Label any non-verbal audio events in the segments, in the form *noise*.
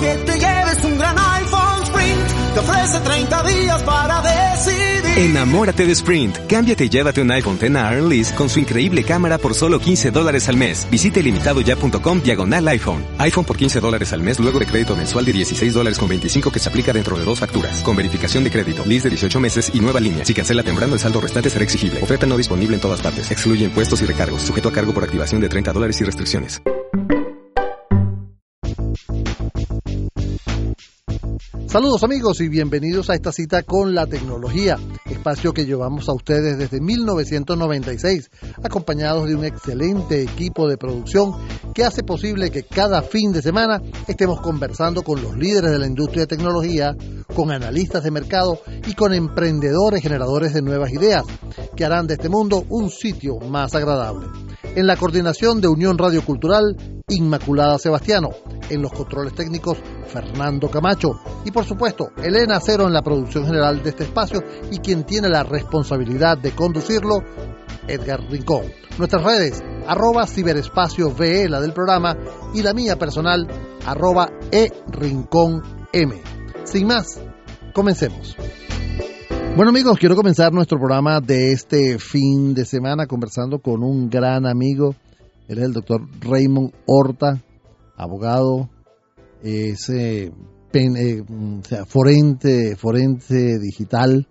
Que te lleves un gran iPhone Sprint. Te ofrece 30 días para decidir. Enamórate de Sprint. Cámbiate y llévate un iPhone X a Lease con su increíble cámara por solo 15 dólares al mes. Visite limitadoya.com diagonal iPhone. iPhone por 15 dólares al mes luego de crédito mensual de 16 dólares con 25 que se aplica dentro de dos facturas. Con verificación de crédito, lease de 18 meses y nueva línea. Si cancela temprano, el saldo restante será exigible. Oferta no disponible en todas partes. Excluye impuestos y recargos. Sujeto a cargo por activación de 30 dólares y restricciones. Saludos amigos y bienvenidos a esta cita con la tecnología, espacio que llevamos a ustedes desde 1996, acompañados de un excelente equipo de producción que hace posible que cada fin de semana estemos conversando con los líderes de la industria de tecnología, con analistas de mercado y con emprendedores generadores de nuevas ideas que harán de este mundo un sitio más agradable. En la coordinación de Unión Radio Cultural, Inmaculada Sebastiano. En los controles técnicos, Fernando Camacho. Y por supuesto, Elena Cero en la producción general de este espacio y quien tiene la responsabilidad de conducirlo, Edgar Rincón. Nuestras redes, arroba ciberespacio VE, la del programa, y la mía personal, arroba e rincón M. Sin más, comencemos. Bueno amigos, quiero comenzar nuestro programa de este fin de semana conversando con un gran amigo. Él es el doctor Raymond Horta, abogado, es eh, eh, o sea, forense, forense digital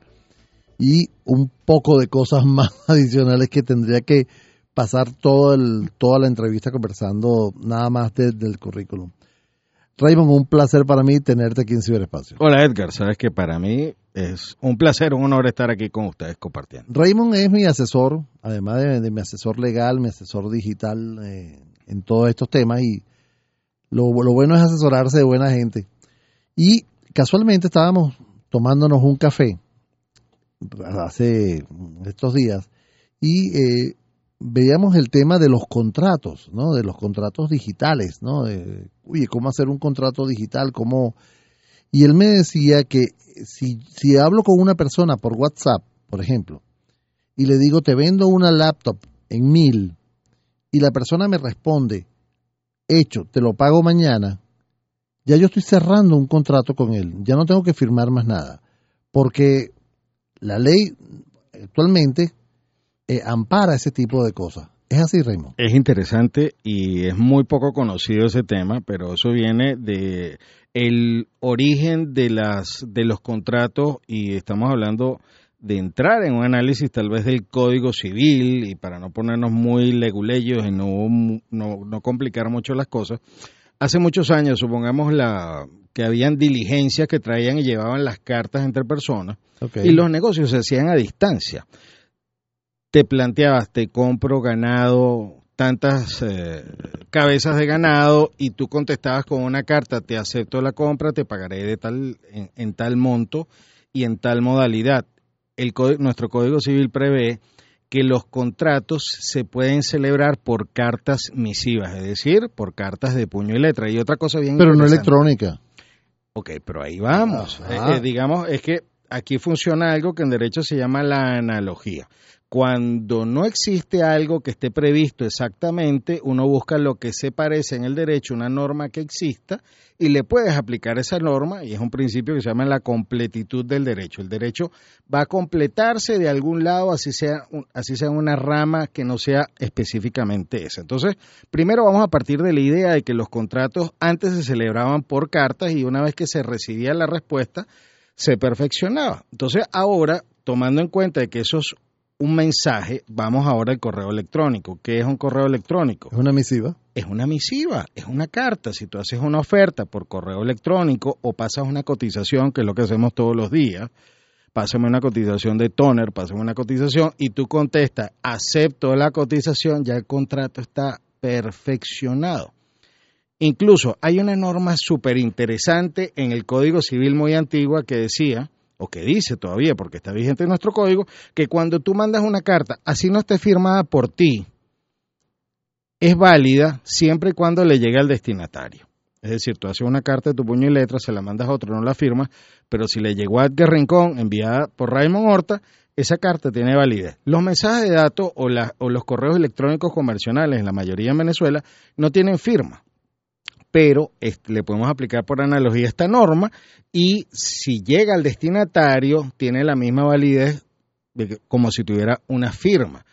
y un poco de cosas *laughs* más adicionales que tendría que pasar todo el, toda la entrevista conversando nada más de- del currículum. Raymond, un placer para mí tenerte aquí en Ciberespacio. Hola Edgar, sabes que para mí es un placer, un honor estar aquí con ustedes compartiendo. Raymond es mi asesor, además de, mi asesor legal, mi asesor digital eh, en todos estos temas y lo, lo bueno es asesorarse de buena gente. Y casualmente estábamos tomándonos un café hace estos días y eh, veíamos el tema de los contratos, ¿no? De los contratos digitales, ¿no? De, oye, ¿cómo hacer un contrato digital? ¿Cómo...? Y él me decía que si, si hablo con una persona por WhatsApp, por ejemplo, y le digo, te vendo una laptop en mil, y la persona me responde, hecho, te lo pago mañana, ya yo estoy cerrando un contrato con él, ya no tengo que firmar más nada, porque la ley actualmente eh, ampara ese tipo de cosas. Es así, Raymond. Es interesante y es muy poco conocido ese tema, pero eso viene de el origen de las de los contratos y estamos hablando de entrar en un análisis tal vez del Código Civil y para no ponernos muy leguleyos y no, no, no complicar mucho las cosas. Hace muchos años, supongamos la que habían diligencias que traían y llevaban las cartas entre personas Okay. y los negocios se hacían a distancia. Te planteabas, te compro ganado, tantas eh, cabezas de ganado y tú contestabas con una carta, te acepto la compra, te pagaré de tal en, en tal monto y en tal modalidad. El nuestro Código Civil prevé que los contratos se pueden celebrar por cartas misivas, es decir, por cartas de puño y letra. Y otra cosa bien Pero no electrónica. Ok, pero ahí vamos. Eh, eh, digamos, es que aquí funciona algo que en derecho se llama la analogía. Cuando no existe algo que esté previsto exactamente, uno busca lo que se parece en el derecho, una norma que exista, y le puedes aplicar esa norma, y es un principio que se llama la completitud del derecho. El derecho va a completarse de algún lado, así sea, así sea una rama que no sea específicamente esa. Entonces, primero vamos a partir de la idea de que los contratos antes se celebraban por cartas y una vez que se recibía la respuesta, se perfeccionaba. Entonces, ahora, tomando en cuenta que eso es un mensaje, vamos ahora al correo electrónico. ¿Qué es un correo electrónico? Es una misiva. es una misiva, es una carta. Si tú haces una oferta por correo electrónico o pasas una cotización, que es lo que hacemos todos los días, pásame una cotización de toner, pásame una cotización y tú contestas, acepto la cotización, ya el contrato está perfeccionado. Incluso hay una norma súper interesante en el Código Civil muy antigua que decía, o que dice todavía, porque está vigente en nuestro código, que cuando tú mandas una carta, así no esté firmada por ti, es válida siempre y cuando le llegue al destinatario. Es decir, tú haces una carta de tu puño y letra, se la mandas a otro, no la firmas, pero si le llegó a Edgar Rincón, enviada por Raymond Horta, esa carta tiene validez. Los mensajes de datos o, o los correos electrónicos convencionales, en la mayoría en Venezuela, no tienen firma pero le podemos aplicar por analogía esta norma y si llega al destinatario tiene la misma validez como si tuviera una firma.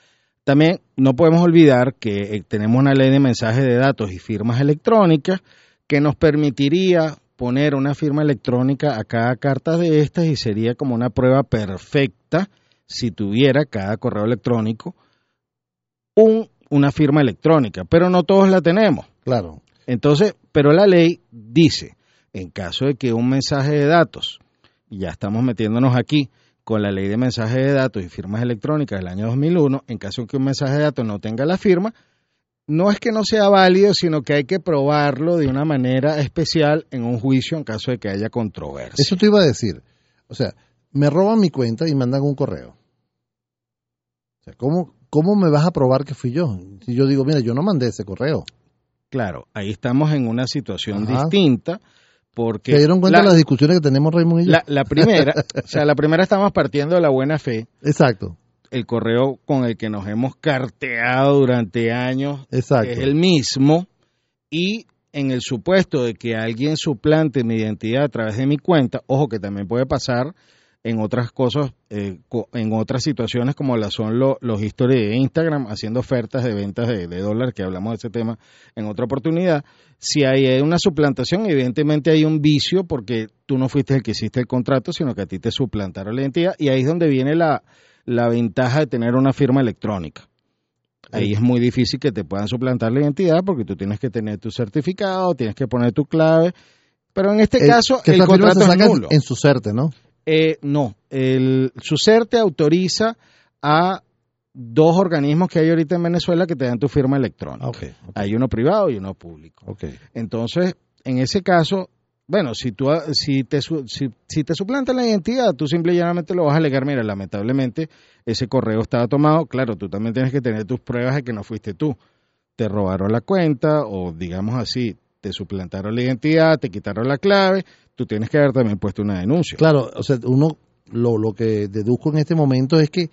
También no podemos olvidar que eh, tenemos una ley de mensajes de datos y firmas electrónicas que nos permitiría poner una firma electrónica a cada carta de estas y sería como una prueba perfecta si tuviera cada correo electrónico un, una firma electrónica, pero no todos la tenemos. Claro. Entonces, pero la ley dice, en caso de que un mensaje de datos, y ya estamos metiéndonos aquí con la ley de mensajes de datos y firmas electrónicas del año 2001, en caso de que un mensaje de datos no tenga la firma, no es que no sea válido, sino que hay que probarlo de una manera especial en un juicio en caso de que haya controversia. Eso te iba a decir. O sea, me roban mi cuenta y mandan un correo. O sea, ¿cómo, ¿cómo me vas a probar que fui yo? Si yo digo, mira, yo no mandé ese correo. Claro, ahí estamos en una situación distinta porque... ¿Se dieron cuenta de las discusiones que tenemos Raymond y yo? La, primera, *laughs* o sea, la primera estamos partiendo de la buena fe. Exacto. El correo con el que nos hemos carteado durante años Exacto. es el mismo y en el supuesto de que alguien suplante mi identidad a través de mi cuenta, ojo que también puede pasar en otras cosas, eh, en otras situaciones como la son los historias de Instagram, haciendo ofertas de ventas de, de dólares, que hablamos de ese tema en otra oportunidad. Si hay una suplantación, evidentemente hay un vicio porque tú no fuiste el que hiciste el contrato, sino que a ti te suplantaron la identidad y ahí es donde viene la, la ventaja de tener una firma electrónica. Ahí es muy difícil que te puedan suplantar la identidad porque tú tienes que tener tu certificado, tienes que poner tu clave, pero en este caso el contrato es nulo. En su CERTE, ¿no? Eh, no, el SUSERTE autoriza a dos organismos que hay ahorita en Venezuela que te dan tu firma electrónica. Hay uno privado y uno público. Entonces, en ese caso, bueno, si tú si te si, si te suplantan la identidad, tú simple y llanamente lo vas a alegar, mira, lamentablemente ese correo estaba tomado, claro, tú también tienes que tener tus pruebas de que no fuiste tú. Te robaron la cuenta o digamos así, te suplantaron la identidad, te quitaron la clave, tú tienes que haber también puesto una denuncia. Claro, o sea, uno lo, lo que deduzco en este momento es que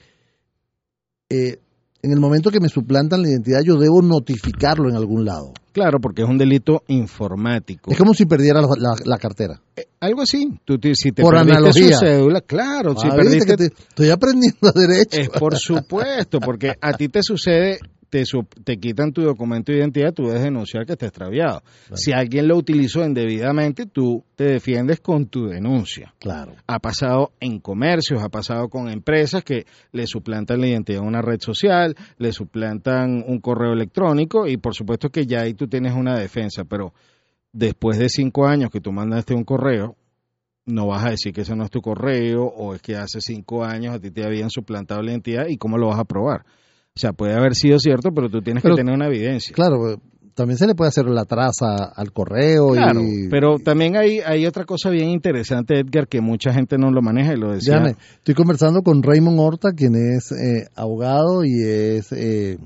eh, en el momento que me suplantan la identidad yo debo notificarlo en algún lado. Claro, porque es un delito informático. Es como si perdiera la, cartera. Eh, algo así. Tú, si te por analogía. Su cédula, claro. si ah, perdiste, estoy aprendiendo *laughs* derecho. Es por supuesto, porque a ti te sucede te, te quitan tu documento de identidad, tú debes denunciar que está extraviado. Si alguien lo utilizó indebidamente, tú te defiendes con tu denuncia. Claro. Ha pasado en comercios, ha pasado con empresas que le suplantan la identidad a una red social, le suplantan un correo electrónico y por supuesto que ya ahí tú tienes una defensa, pero después de cinco años que tú mandaste un correo, no vas a decir que ese no es tu correo o es que hace cinco años a ti te habían suplantado la identidad y cómo lo vas a probar. O sea, puede haber sido cierto, pero tú tienes que tener una evidencia. Claro, también se le puede hacer la traza al correo. Claro, pero también hay, hay otra cosa bien interesante, Edgar, que mucha gente no lo maneja y lo decía. estoy conversando con Raymond Horta, quien es eh, abogado y es eh,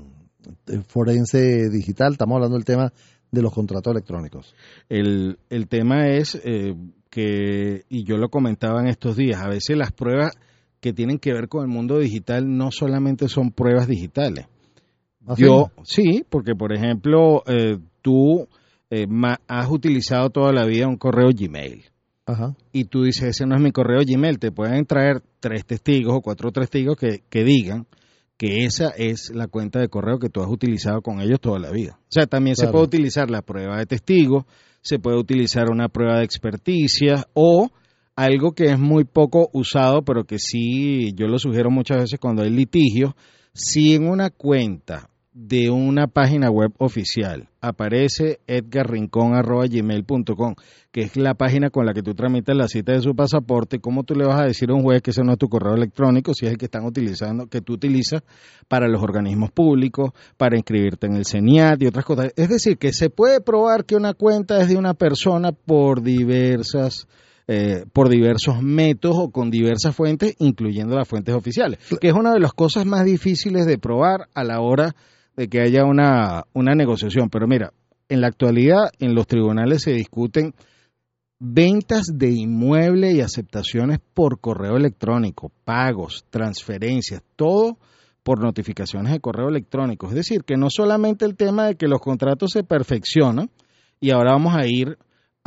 forense digital. Estamos hablando del tema de los contratos electrónicos. El, el tema es eh, que, y yo lo comentaba en estos días, a veces las pruebas que tienen que ver con el mundo digital no solamente son pruebas digitales. ¿Ah, Yo, sí, porque por ejemplo, eh, tú eh, has utilizado toda la vida un correo Gmail. Y tú dices, ese no es mi correo Gmail. Te pueden traer tres testigos o cuatro testigos que, que digan que esa es la cuenta de correo que tú has utilizado con ellos toda la vida. O sea, también se puede utilizar la prueba de testigo, se puede utilizar una prueba de experticia o algo que es muy poco usado, pero que sí yo lo sugiero muchas veces cuando hay litigio, si en una cuenta de una página web oficial aparece edgarrincón.gmail.com, que es la página con la que tú tramitas la cita de su pasaporte, ¿cómo tú le vas a decir a un juez que ese no es tu correo electrónico si es el que están utilizando, que tú utilizas para los organismos públicos, para inscribirte en el CENIAT y otras cosas? Es decir, que se puede probar que una cuenta es de una persona por diversas eh, por diversos métodos o con diversas fuentes, incluyendo las fuentes oficiales, que es una de las cosas más difíciles de probar a la hora de que haya una, una negociación. Pero mira, en la actualidad en los tribunales se discuten ventas de inmueble y aceptaciones por correo electrónico, pagos, transferencias, todo por notificaciones de correo electrónico. Es decir, que no solamente el tema de que los contratos se perfeccionan, y ahora vamos a ir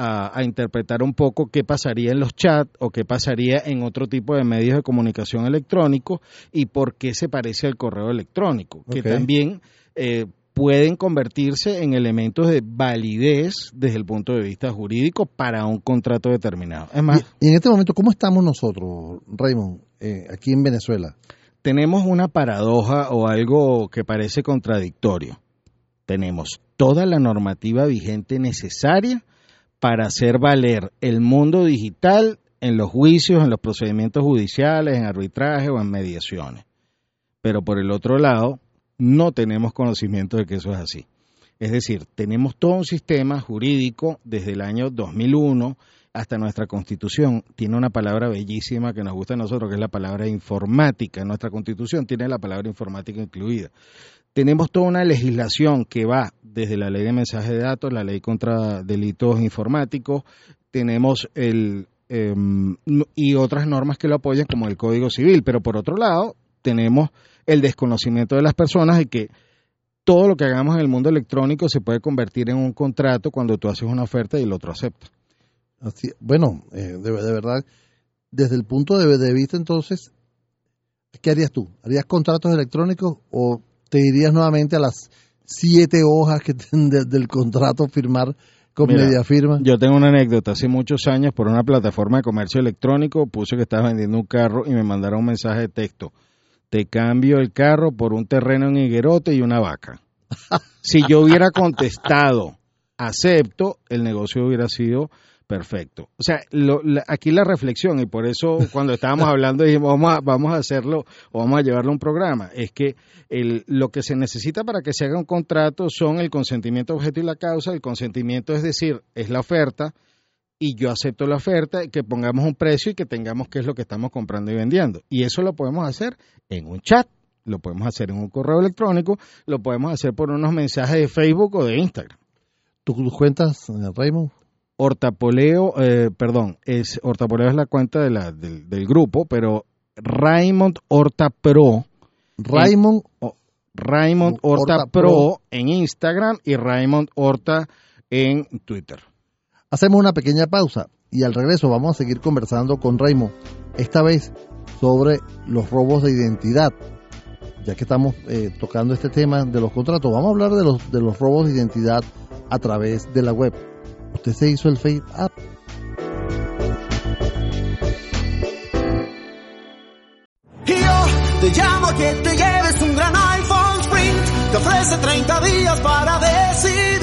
a, interpretar un poco qué pasaría en los chats o qué pasaría en otro tipo de medios de comunicación electrónico y por qué se parece al correo electrónico, que también eh, pueden convertirse en elementos de validez desde el punto de vista jurídico para un contrato determinado. Es más, y, en este momento, ¿cómo estamos nosotros, Raymond, eh, aquí en Venezuela? Tenemos una paradoja o algo que parece contradictorio. Tenemos toda la normativa vigente necesaria para hacer valer el mundo digital en los juicios, en los procedimientos judiciales, en arbitraje o en mediaciones. Pero por el otro lado, no tenemos conocimiento de que eso es así. Es decir, tenemos todo un sistema jurídico desde el año 2001 hasta nuestra constitución. Tiene una palabra bellísima que nos gusta a nosotros, que es la palabra informática. Nuestra constitución tiene la palabra informática incluida tenemos toda una legislación que va desde la ley de mensaje de datos, la ley contra delitos informáticos, tenemos el em, y otras normas que lo apoyan como el Código Civil, pero por otro lado tenemos el desconocimiento de las personas de que todo lo que hagamos en el mundo electrónico se puede convertir en un contrato cuando tú haces una oferta y el otro acepta. Bueno, eh, de, verdad, desde el punto de, de vista entonces, ¿qué harías tú? ¿Harías contratos electrónicos o te irías nuevamente a las siete hojas que *laughs* del contrato firmar con media firma. Yo tengo una anécdota. Hace muchos años, por una plataforma de comercio electrónico, puse que estaba vendiendo un carro y me mandaron un mensaje de texto. Te cambio el carro por un terreno en Higuerote y una vaca. si yo hubiera contestado acepto, el negocio hubiera sido Perfecto. O sea, aquí la reflexión, y por eso cuando estábamos hablando dijimos, vamos a, hacerlo o vamos a llevarlo a un programa, es que el, lo que se necesita para que se haga un contrato son el consentimiento objeto y la causa. El consentimiento es decir, es la oferta, y yo acepto la oferta, que pongamos un precio y que tengamos qué es lo que estamos comprando y vendiendo. Y eso lo podemos hacer en un chat, lo podemos hacer en un correo electrónico, lo podemos hacer por unos mensajes de Facebook o de Instagram. ¿Tú cuentas, Raymond? Hortapoleo, eh, perdón, es Hortapoleo es la cuenta de la, del, grupo, pero Raymond Horta Pro. Raymond, Raymond Horta, Pro, en Instagram y Raymond Horta en Twitter. Hacemos una pequeña pausa y al regreso vamos a seguir conversando con Raymond, esta vez sobre los robos de identidad. Ya que estamos eh, tocando este tema de los contratos, vamos a hablar de los, de los robos de identidad a través de la web. El fade up. Yo te llamo a que te lleves un gran iPhone Sprint. Te ofrece 30 días para decidir.